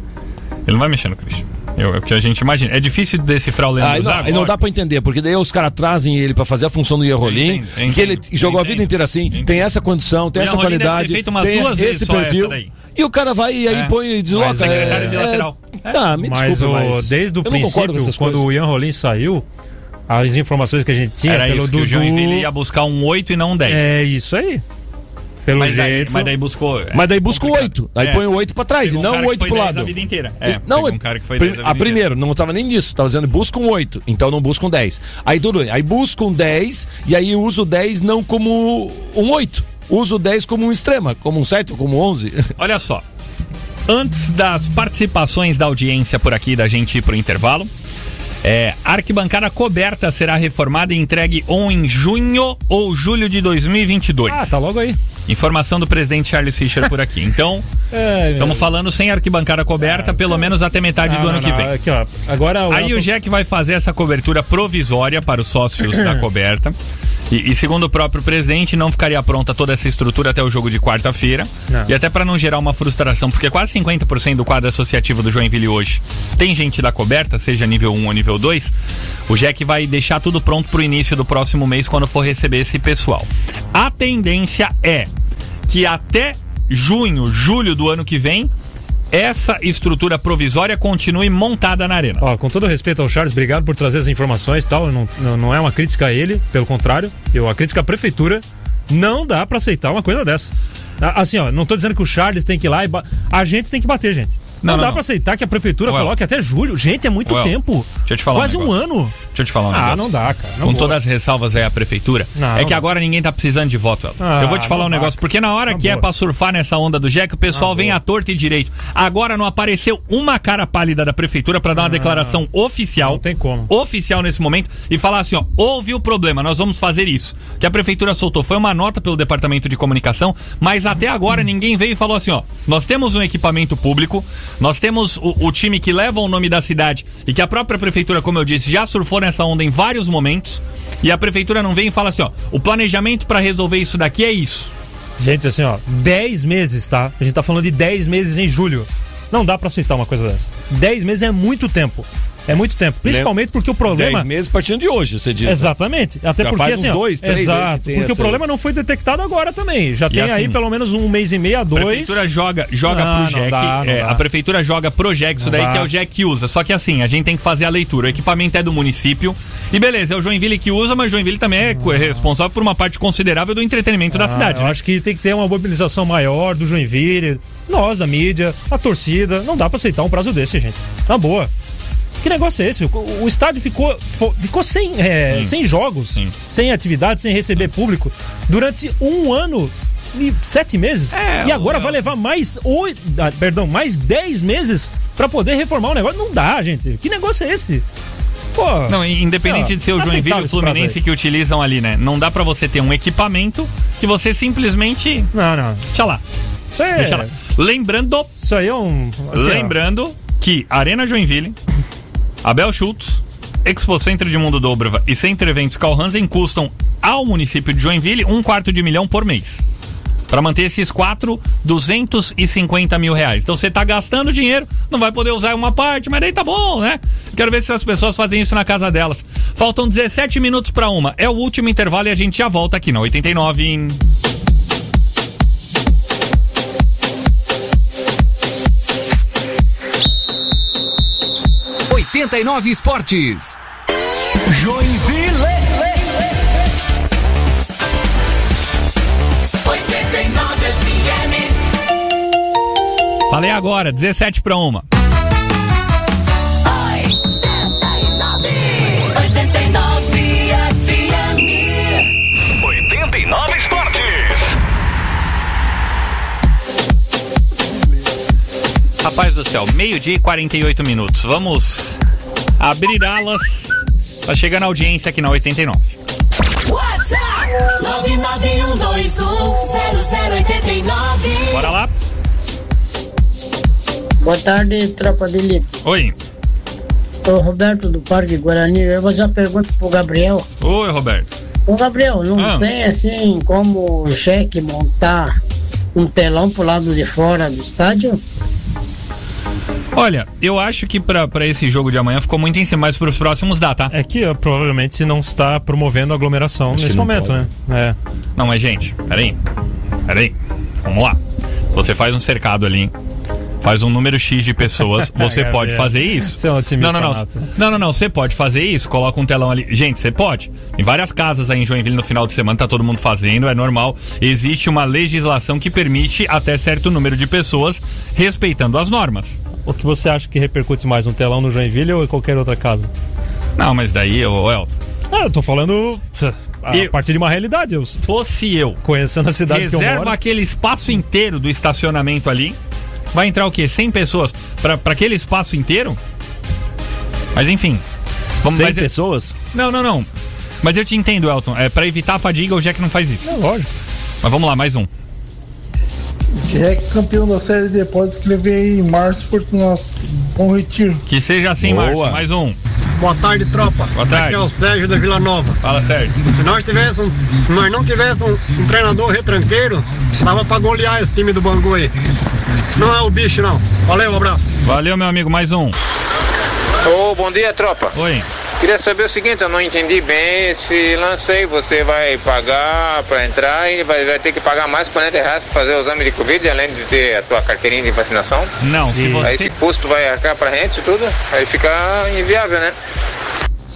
Ele não vai mexer no Christian. Eu- É o que a gente imagina. É difícil decifrar o Leandro Aí não, Zago, não dá pra entender, porque daí os caras trazem ele pra fazer a função do Ian Rolim, entendo, eu que ele entendo, jogou a vida inteira assim, entendo. tem essa condição, tem O essa qualidade, feito umas tem duas vezes esse perfil. E o cara vai e aí É, põe e desloca. mas secretário de lateral. Ah, me Mas desculpa, o- mas desde o princípio, quando coisas. o Ian Rolim saiu, as informações que a gente tinha Era pelo isso, que o Dudu. Joinville ia buscar um 8 e não um 10. É isso aí. Pelo mas, daí, jeito. mas daí buscou. é Mas daí busca o complicado. 8. Aí É. põe o 8 pra trás Pegou e um não o que 8 foi pro 10 lado. a vida inteira. É, não, pegou um cara que foi prim- 10 a a vida primeiro, não tava nem disso, tava dizendo busca um 8, então não busca um 10. Aí tudo bem, aí busca um 10 e aí usa o 10 não como um 8, usa o 10 como um extrema, como um 7, como um 11. Olha só. Antes das participações da audiência por aqui, da gente ir pro intervalo, é, arquibancada coberta será reformada e entregue ou em junho ou julho de 2022. Ah, tá logo aí. Informação do presidente Charles Fischer por aqui. Então, É, estamos falando sem arquibancada coberta, pelo menos até metade não, do ano não, que não, vem. Aqui, ó. Agora Aí o Jack vai fazer essa cobertura provisória para os sócios da coberta. E, e segundo o próprio presidente, não ficaria pronta toda essa estrutura até o jogo de quarta-feira. E até para não gerar uma frustração, porque quase 50% do quadro associativo do Joinville hoje tem gente da coberta, seja nível 1 ou nível 2. O Jack vai deixar tudo pronto para o início do próximo mês, quando for receber esse pessoal. A tendência é que até junho, julho do ano que vem, essa estrutura provisória continue montada na arena. Ó, com todo respeito ao Charles, obrigado por trazer as informações tal. Não, não, é uma crítica a ele, pelo contrário. Eu, a crítica à prefeitura. Não dá pra aceitar uma coisa dessa. Assim, ó, não tô dizendo que o Charles tem que ir lá e. A gente tem que bater, gente. Não, Não, não, dá pra aceitar que a prefeitura Well. coloque até julho. Gente, é muito Well, tempo. deixa eu te falar um Quase um, negócio. ano. Deixa eu te falar um Ah, negócio. não dá, cara. Não Com vou. todas as ressalvas aí à prefeitura. Não, é que dá. agora ninguém tá precisando de voto. Ah, Eu vou te falar um dá. negócio, porque na hora que é boa. pra surfar nessa onda do Jack, o pessoal vem boa. à torta e direito. Agora não apareceu uma cara pálida da prefeitura pra dar uma declaração oficial. Não tem como. Oficial nesse momento e falar assim, ó, houve o problema, nós vamos fazer isso. Que a prefeitura soltou foi uma nota pelo departamento de comunicação, mas até agora ninguém veio e falou assim, ó, nós temos um equipamento público, nós temos o, o time que leva o nome da cidade e que a própria prefeitura, como eu disse, já surfou nessa onda em vários momentos. E a prefeitura não vem e fala assim, ó, o planejamento pra resolver isso daqui é isso. Gente, assim, ó, 10 meses, tá? A gente tá falando de 10 meses em julho. Não dá pra aceitar uma coisa dessa. 10 meses é muito tempo. É muito tempo. Principalmente porque o problema. 10 meses partindo de hoje, você diz. né? Exatamente. Até Já porque faz assim, ó, dois, três aí que exato, tem porque o problema não foi detectado agora também. Já tem aí assim, pelo menos um mês e meio a A dois. prefeitura joga, joga Não, pro não é, a prefeitura joga pro Jack, isso Não daí dá. que é o Jack que usa. Só que assim, a gente tem que fazer a leitura. O equipamento é do município. E beleza, é o Joinville que usa, mas Joinville também é co- responsável por uma parte considerável do entretenimento da Ah, cidade. Eu né? acho que tem que ter uma mobilização maior do Joinville, nós da mídia, a torcida. Não dá pra aceitar um prazo desse, gente. Na boa. Que negócio é esse? O, o estádio ficou, ficou sem, é, Sim. sem jogos, Sim. sem atividade, sem receber público durante um ano e sete meses. É, e agora vai levar mais oito, ah, perdão, mais dez meses pra poder reformar o negócio. Não dá, gente. Que negócio é esse? Pô, Não, independente lá, de ser o Joinville e o Fluminense que utilizam ali, né? Não dá pra você ter um equipamento que você simplesmente. Não, não. Deixa lá. É, Deixa lá. Lembrando, isso aí é um. assim, ó, lembrando que Arena Joinville, Abel Schultz, Expo Center de Mundo Dobrava e Center Eventos Calhansen custam ao município de Joinville um quarto de milhão por mês. Pra manter esses quatro, 250 mil reais. Então você tá gastando dinheiro, não vai poder usar uma parte, mas daí tá bom, né? Quero ver se as pessoas fazem isso na casa delas. Faltam 17 minutos pra uma. É o último intervalo e a gente já volta aqui na 89. 89 Esportes. Joinville. 89 FM. Falei agora, 17 pra uma. 89. 89 FM. 89 Esportes. Rapaz do céu, meio-dia e 48 minutos. Vamos abrir alas. Tá chegando a audiência aqui na 89. WhatsApp 991210089. Bora lá? Boa tarde, tropa de elite. Oi. Sou o Roberto do Parque Guarani. Eu vou fazer uma pergunta pro Gabriel. Oi, Roberto. Ô, Gabriel, não Ah. tem assim como o cheque montar um telão pro lado de fora do estádio? Olha, eu acho que pra, pra esse jogo de amanhã ficou muito em cima, mas pros próximos dá, tá? É que ó, provavelmente não está promovendo aglomeração Acho nesse não momento, pode. né? É. Não, mas gente, peraí. Peraí. Vamos lá. Você faz um cercado ali. Faz um número X de pessoas, você pode fazer isso. Você é um otimista não, não, não. Não, não, não. Você pode fazer isso, coloca um telão ali. Gente, você pode. Em várias casas aí em Joinville no final de semana tá todo mundo fazendo, é normal. Existe uma legislação que permite até certo número de pessoas respeitando as normas. O que você acha que repercute mais, um telão no Joinville ou em qualquer outra casa? Não, mas daí, ô Elton, Ah, eu tô falando a Eu- partir de uma realidade. Eu, fosse eu, conhecendo a cidade que eu reserva moro. aquele espaço inteiro do estacionamento ali. Vai entrar o quê? 100 pessoas pra, pra aquele espaço inteiro? Mas enfim. Vamos 100 mas- pessoas? Não, não, não. Mas eu te entendo, Elton. É, pra evitar a fadiga, o Jack não faz isso. É lógico. Mas vamos lá, mais um. É campeão da série de depósitos que levei aí em março por nosso bom retiro. Que seja assim, Boa. Márcio. Mais um. Boa tarde, tropa. Boa tarde. Aqui é o Sérgio da Vila Nova. Fala, Sérgio. Se nós tivéssemos, se nós não tivéssemos um, treinador retranqueiro, dava pra golear esse time do Bangu aí. Não é o bicho, não. Valeu, um abraço. Valeu, meu amigo. Mais um. Ô, bom dia, tropa. Oi. Queria saber o seguinte, eu não entendi bem esse lance aí. Você vai pagar pra entrar e vai, vai ter que pagar mais 40 reais pra fazer o exame de Covid, além de ter a tua carteirinha de vacinação? Não, se Aí você. esse custo vai arcar pra gente e tudo, aí fica inviável, né?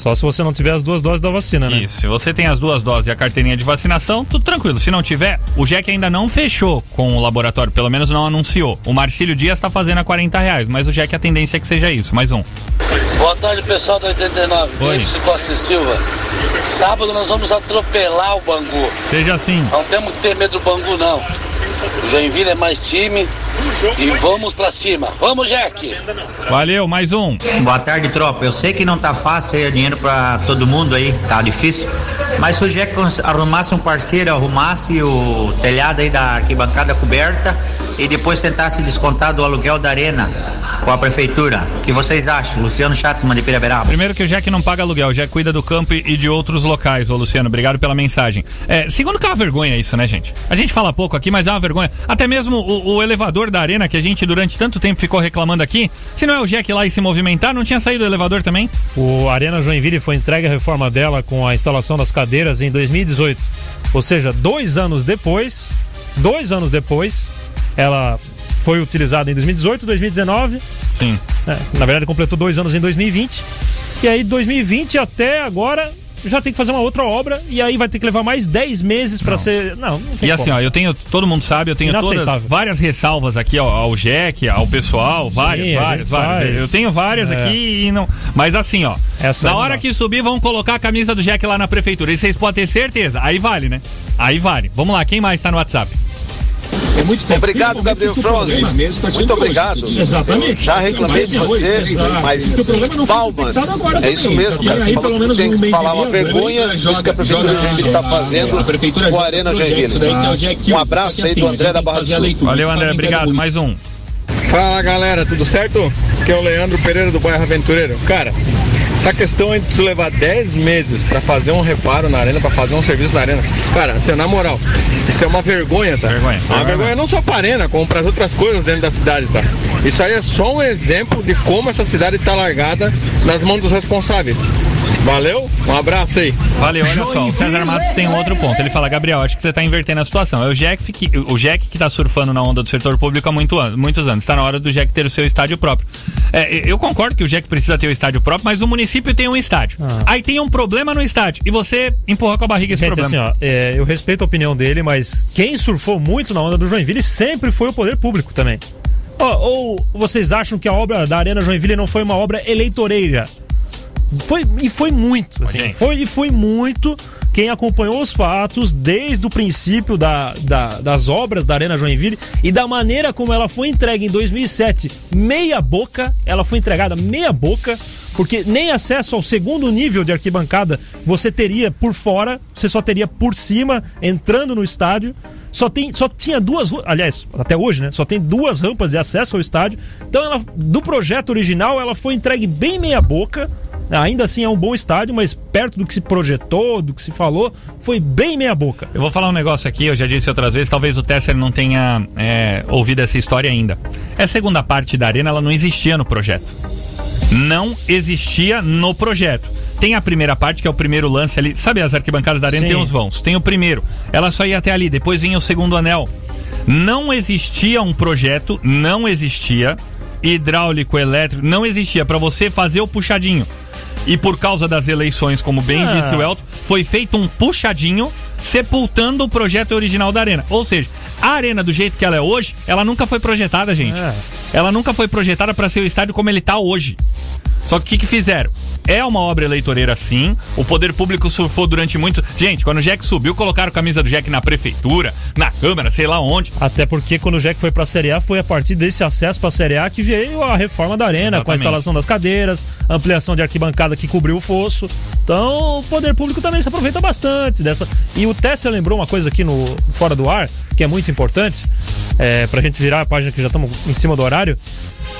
Só se você não tiver as duas doses da vacina, né? Isso, se você tem as duas doses e a carteirinha de vacinação, tudo tranquilo. Se não tiver, o Jack ainda não fechou com o laboratório, pelo menos não anunciou. O Marcílio Dias está fazendo a 40 reais, mas o Jack a tendência é que seja isso. Mais um. Boa tarde, pessoal do 89. Oi. Costa e Silva. Sábado nós vamos atropelar o Bangu. Seja assim. Não temos que ter medo do Bangu, não. O Joinville é mais time. E vamos pra cima. Vamos, Jack! Valeu, mais um. Boa tarde, tropa. Eu sei que não tá fácil aí, é dinheiro pra todo mundo aí, tá difícil. Mas se o Jack arrumasse um parceiro, arrumasse o telhado aí da arquibancada coberta e depois tentasse descontar do aluguel da arena com a prefeitura, o que vocês acham? Luciano Schatzman de Piraberaba. Primeiro que o Jack não paga aluguel, o Jack cuida do campo e de outros locais, ô Luciano. Obrigado pela mensagem. É, segundo que é uma vergonha isso, né, gente? A gente fala pouco aqui, mas é uma vergonha. Até mesmo o, o elevador da arena, que a gente durante tanto tempo ficou reclamando aqui, se não é o Jack lá e se movimentar, não tinha saído o elevador também? O Arena Joinville foi entregue a reforma dela com a instalação das cadeiras em 2018. Ou seja, dois anos depois, dois anos depois, ela foi utilizada em 2018, 2019. Sim. É, na verdade, completou dois anos em 2020. E aí, 2020 até agora, já tem que fazer uma outra obra. E aí vai ter que levar mais 10 meses pra ser. Não, não tem E assim, como. ó, eu tenho, todo mundo sabe, eu tenho todas várias ressalvas aqui ao, ao Jack, ao pessoal, várias, Sim, várias, várias. faz. Eu tenho várias É. aqui e não. Mas assim, ó, Essa na não hora que subir, vão colocar a camisa do Jack lá na prefeitura. E vocês podem ter certeza. Aí vale, né? Aí vale. Vamos lá, quem mais tá no WhatsApp? Obrigado, Gabriel Froze. Muito obrigado. Eu já reclamei de você, mas palmas. É isso mesmo, cara. Você falou que tem que falar uma vergonha isso que a Prefeitura de Joinville está fazendo com a Arena Joinville. Um abraço aí do André da Barra do Sul. Valeu, André, obrigado. Mais um. Fala galera, tudo certo? Aqui é o Leandro Pereira do Bairro Aventureiro. Cara, essa questão de tu levar 10 meses pra fazer um reparo na arena, pra fazer um serviço na arena, cara, assim, na moral, isso é uma vergonha, tá? Vergonha. É uma vergonha não só pra arena, como pras outras coisas dentro da cidade, tá? Isso aí é só um exemplo de como essa cidade tá largada nas mãos dos responsáveis. Valeu? Um abraço aí. Valeu, olha só, o César Matos tem um outro ponto. Ele fala, Gabriel, acho que você tá invertendo a situação. É o Jack que, o Jack que tá surfando na onda do setor público há muito an- muitos anos. Tá na hora do Jack ter o seu estádio próprio. É, eu concordo que o Jack precisa ter o estádio próprio, mas o município tem um estádio. Aí tem um problema no estádio e você empurra com a barriga esse Gente, problema. assim, ó, é, eu respeito a opinião dele, mas quem surfou muito na onda do Joinville sempre foi o poder público também. Ó, ou vocês acham que a obra da Arena Joinville não foi uma obra eleitoreira? Foi, e foi muito. assim, foi, e foi muito. Quem acompanhou os fatos desde o princípio da, da- das obras da Arena Joinville e da maneira como ela foi entregue em 2007, meia boca, ela foi entregada meia boca, porque nem acesso ao segundo nível de arquibancada você teria por fora, você só teria por cima, entrando no estádio. Só, tem, só tinha duas, aliás, até hoje, né? Só tem duas rampas de acesso ao estádio. Então, ela, do projeto original, ela foi entregue bem meia boca. Ainda assim é um bom estádio, mas perto do que se projetou, do que se falou, foi bem meia boca. Eu vou falar um negócio aqui, eu já disse outras vezes, talvez o Tesser não tenha é, ouvido essa história ainda. Essa segunda parte da arena, ela não existia no projeto. Não existia no projeto. Tem a primeira parte, que é o primeiro lance ali. Sabe as arquibancadas da arena Sim. tem os vãos. Tem o primeiro. Ela só ia até ali, depois vinha o segundo anel. Não existia um projeto, não existia hidráulico, elétrico, não existia para você fazer o puxadinho. E por causa das eleições, como bem Ah. disse o Elton, foi feito um puxadinho sepultando o projeto original da arena. Ou seja, a arena do jeito que ela é hoje, ela nunca foi projetada, gente. Ela nunca foi projetada para ser o estádio como ele tá hoje. Só que o que, que fizeram? é uma obra eleitoreira sim. O poder público surfou durante muitos. Gente, quando o Jack subiu, colocaram a camisa do Jack na prefeitura, na Câmara, sei lá onde. Até porque quando o Jack foi pra Série A, foi a partir desse acesso pra Série A que veio a reforma da arena, com a Exatamente. instalação das cadeiras, ampliação de arquibancada que cobriu o fosso. Então, o poder público também se aproveita bastante dessa. E o Tessia lembrou uma coisa aqui no Fora do Ar, que é muito importante, é, pra gente virar a página que já estamos em cima do horário.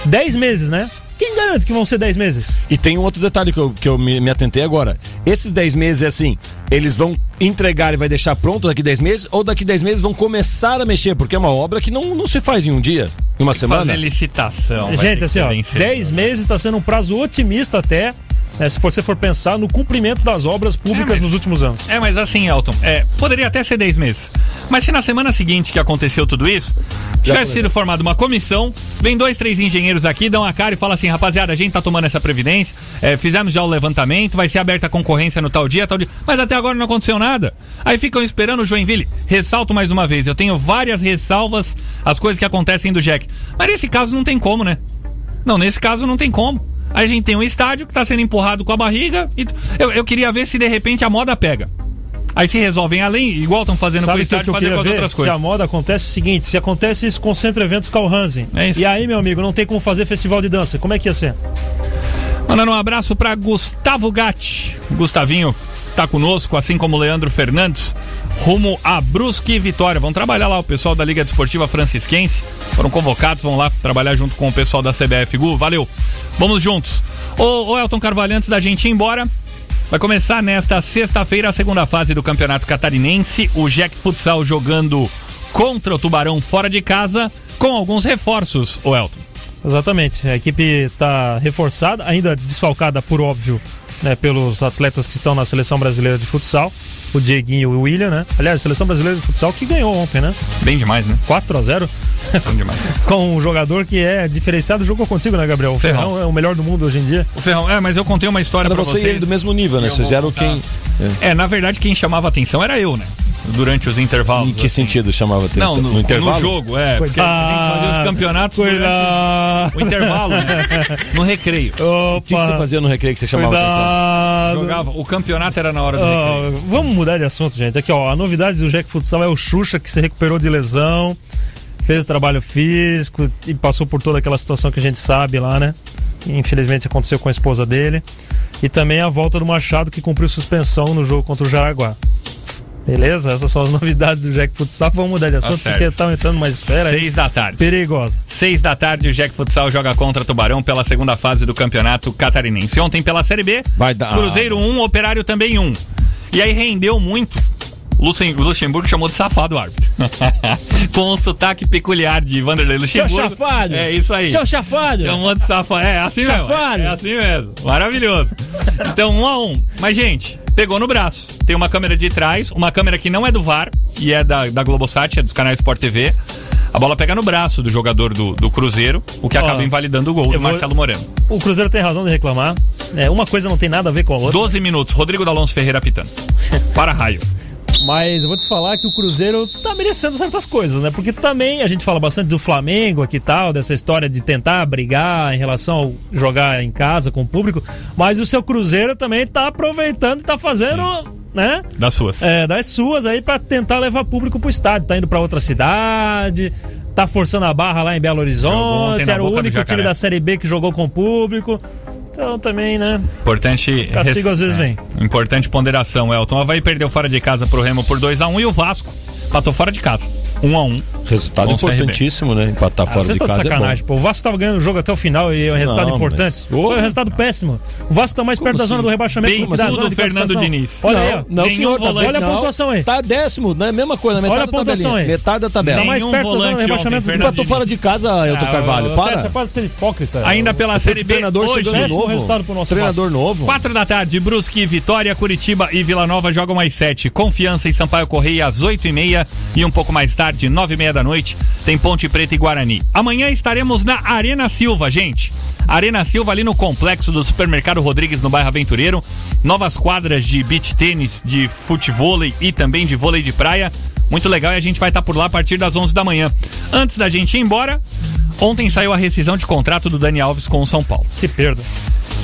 10 meses, né? Quem garante que vão ser 10 meses? E tem um outro detalhe que eu, que eu me, me atentei agora. Esses 10 meses é assim, eles vão entregar e vai deixar pronto daqui 10 meses, ou daqui 10 meses vão começar a mexer, porque é uma obra que não, não se faz em um dia, em uma semana. Fazer licitação. Gente, assim, ó, vencedor. 10 meses está sendo um prazo otimista até, né, se você for pensar no cumprimento das obras públicas nos últimos anos. É, mas assim, Elton, é, poderia até ser 10 meses. Mas se na semana seguinte que aconteceu tudo isso, tivesse sido formada uma comissão, vem dois, três engenheiros aqui, dão a cara e falam assim, rapaziada, a gente tá tomando essa previdência, é, fizemos já o levantamento, vai ser aberta a concorrência no tal dia, tal dia, mas até agora não aconteceu nada. Aí ficam esperando o Joinville. Ressalto mais uma vez, eu tenho várias ressalvas às coisas que acontecem do Jack. Mas nesse caso não tem como, né? Não, nesse caso não tem como. A gente tem um estádio que está sendo empurrado com a barriga. E eu, eu queria ver se de repente a moda pega. Aí se resolvem além, igual estão fazendo com o Sabe o que, estádio, eu fazer com as ver? outras Se coisas. a moda acontece o seguinte, se acontece isso com o Eventos Calhansen, e aí, meu amigo, não tem como fazer festival de dança, como é que ia ser? Mandando um abraço para Gustavo Gatti. Gustavinho tá conosco, assim como o Leandro Fernandes, rumo a Brusque e Vitória. Vão trabalhar lá o pessoal da Liga Desportiva Francisquense. Foram convocados, vão lá trabalhar junto com o pessoal da CBF. Gu, valeu. Vamos juntos. Ô, ô Elton Carvalho, antes da gente ir embora, vai começar nesta sexta-feira a segunda fase do Campeonato Catarinense. O Jack Futsal jogando contra o Tubarão fora de casa, com alguns reforços, ô Elton. Exatamente, a equipe está reforçada, ainda desfalcada, por óbvio, né, pelos atletas que estão na seleção brasileira de futsal, o Dieguinho e o William, né? Aliás, a seleção brasileira de futsal que ganhou ontem, né? Bem demais, né? 4 a 0 Bem demais. com um jogador que é diferenciado, jogou contigo, né, Gabriel? O Ferrão. Ferrão é o melhor do mundo hoje em dia. O Ferrão, é, mas eu contei uma história Era pra você vocês. e ele do mesmo nível, né? Vocês eram quem. É, na verdade, quem chamava atenção era eu, né? Durante os intervalos. Em que sentido chamava atenção? Não, no, no intervalo? no jogo, é. Porque a gente fazia os campeonatos Cuidado. durante o intervalo, né? No recreio. O que, que você fazia no recreio que você chamava atenção? Cuidado. Jogava. O campeonato era na hora do Ó, recreio. vamos mudar de assunto, gente. Aqui, ó, a novidade do Jack Futsal é o Xuxa, que se recuperou de lesão, fez o trabalho físico e passou por toda aquela situação que a gente sabe lá, né? Infelizmente aconteceu com a esposa dele. E também a volta do Machado, que cumpriu suspensão no jogo contra o Jaraguá. Beleza? Essas são as novidades do Jack Futsal. Vamos mudar de assunto, certo. porque tá entrando uma esfera aí Seis da tarde. perigosa. Seis da tarde, o Jack Futsal joga contra Tubarão pela segunda fase do Campeonato Catarinense. Ontem pela Série B, Vai dar- Cruzeiro 1, Operário também 1. E aí rendeu muito. Luxemburgo chamou de safado o árbitro. Com o sotaque peculiar de Vanderlei Luxemburgo. chafado. É isso aí. Seu chafado. Chamou de safado. É assim mesmo. É assim mesmo. Maravilhoso. Então, um a um. Mas, gente, pegou no braço. Tem uma câmera de trás, uma câmera que não é do VAR e é da, da Globosat, é dos canais Sport TV. A bola pega no braço do jogador do, do Cruzeiro, o que Ó, acaba invalidando o gol do vou- Marcelo Moreno. O Cruzeiro tem razão de reclamar. É, uma coisa não tem nada a ver com a outra. 12 minutos, Rodrigo D'Alonso Ferreira apitando. Para raio. Mas eu vou te falar que o Cruzeiro tá merecendo certas coisas, né? Porque também a gente fala bastante do Flamengo aqui e tal, dessa história de tentar brigar em relação ao jogar em casa com o público. Mas o seu Cruzeiro também tá aproveitando e tá fazendo, né? Das suas. É, das suas aí pra tentar levar público pro estádio. Tá indo pra outra cidade, tá forçando a barra lá em Belo Horizonte, era o único time da Série B que jogou com o público. Então também, né? Importante. Castigo às vezes é, vem. Importante ponderação, Elton. O Havaí perdeu fora de casa pro Remo por 2x1 e o Vasco empatou fora de casa. 1x1. Resultado Com o CRB. importantíssimo, né? Empatar Ah, fora de estão de casa é sacanagem, bom. pô. O Vasco tava ganhando o jogo até o final e é um resultado Não, importante. mas- Foi um resultado péssimo. O Vasco tá mais perto da assim? zona do rebaixamento Bem do que da zona de Fernando. Diniz. Olha aí, ó. Não, não senhor, tá. Olha a não. pontuação aí. Tá décimo, né? Mesma coisa, metade Olha a da pontuação aí. Metade da tabela. Tá mais perto da zona do rebaixamento ontem, do que Fernando Empatou fora de casa, Elton Carvalho. Para. Você pode ser hipócrita. Ainda pela Série B, treinador hoje, resultado treinador novo. 4 da tarde, Brusque, Vitória, Curitiba e Vila Nova jogam às 7. Confiança e Sampaio Correia às 8 e meia. E um pouco mais tarde, 9 e meia da noite, tem Ponte Preta e Guarani. Amanhã estaremos na Arena Silva, gente. Arena Silva ali no complexo do Supermercado Rodrigues, no bairro Aventureiro. Novas quadras de beach tênis, de futevôlei e também de vôlei de praia. Muito legal e a gente vai estar por lá a partir das 11 da manhã. Antes da gente ir embora, ontem saiu a rescisão de contrato do Dani Alves com o São Paulo. Que perda.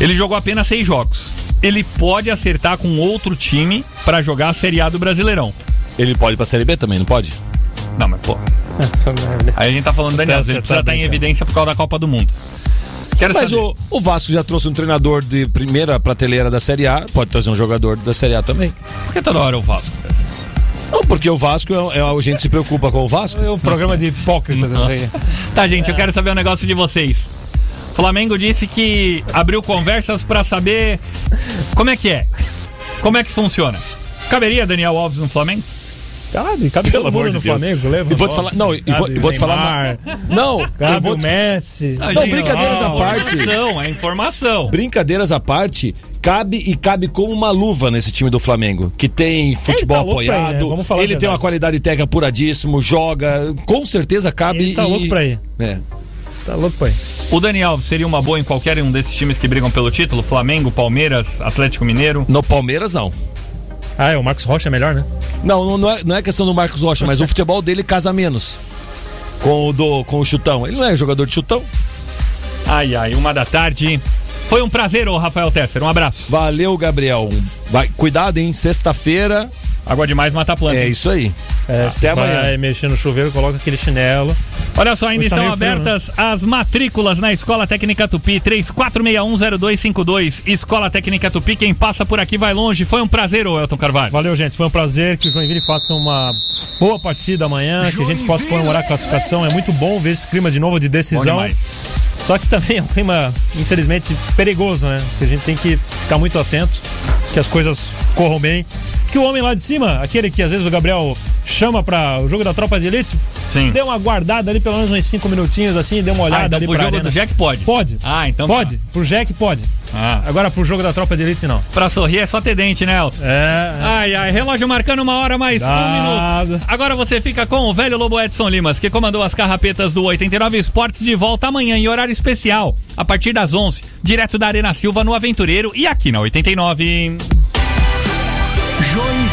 Ele jogou apenas seis jogos. Ele pode acertar com outro time pra jogar a Série A do Brasileirão. Ele pode ir pra Série B também, não pode? Não, mas pô. Aí a gente tá falando Daniel, ele precisa estar em evidência por causa da Copa do Mundo. Quero Mas saber. o, o Vasco já trouxe um treinador de primeira prateleira da Série A, pode trazer um jogador da Série A também. Por que toda hora o Vasco? Não, porque o Vasco, é, é- a gente se preocupa com o Vasco. É um programa de hipócritas, eu sei. Tá, gente, eu quero saber um negócio de vocês. Flamengo disse que abriu conversas pra saber como é que é. Como é que funciona. Caberia Daniel Alves no Flamengo? Cabe, cabe Pelo amor mundo de no Deus. Flamengo, leva. E vou te falar- não, e vou- e vou te falar Neymar, Não, eu Cabe vou o te- Messi. Ah, Não, gente, brincadeiras à parte. Informação, é informação. Brincadeiras à parte, cabe e cabe como uma luva nesse time do Flamengo, que tem futebol tá louco pra ir, né? apoiado, Vamos falar a ele tem uma qualidade técnica apuradíssimo, joga, com certeza cabe Ele tá e- louco pra ir. É. Tá louco pra ir. O Daniel Alves seria uma boa em qualquer um desses times que brigam pelo título? Flamengo, Palmeiras, Atlético Mineiro? No Palmeiras não. Ah, é, o Marcos Rocha é melhor, né? Não, não, não é, não é questão do Marcos Rocha, mas o futebol dele casa menos com o do com o chutão. Ele não é jogador de chutão. Ai, ai, uma da tarde. Foi um prazer, ô Rafael Tesser. Um abraço. Valeu, Gabriel. Vai, cuidado, hein? Sexta-feira. Água demais mata planta. É isso aí. É, se Até amanhã. vai mexer no chuveiro, coloca aquele chinelo. Olha só, ainda Hoje tá estão meio frio, abertas as matrículas na Escola Técnica Tupi, 34610252. Escola Técnica Tupi, quem passa por aqui vai longe. Foi um prazer, ô Elton Carvalho. Valeu, gente. Foi um prazer que o Joinville faça uma boa partida amanhã, que a gente possa comemorar a classificação. É muito bom ver esse clima de novo de decisão. Só que também é um clima, infelizmente, perigoso, né? Que a gente tem que ficar muito atento, que as coisas corram bem. Que o homem lá de cima, aquele que às vezes o Gabriel chama para o jogo da tropa de elite, Sim. dê uma guardada ali, pelo menos uns 5 minutinhos assim, dê uma olhada Ah, então ali pro jogo arena. do Jack pode? Pode. Ah, então Pode. tá. Pro Jack pode. Ah. Agora pro jogo da tropa de elite não. Pra sorrir é só ter dente, né, Elton? É. Ai, ai, relógio marcando uma hora mais um minuto. Agora você fica com o velho Lobo Edson Limas, que comandou as carrapetas do 89 Esportes de volta amanhã em horário especial, a partir das 11, direto da Arena Silva no Aventureiro e aqui na 89. Joinville.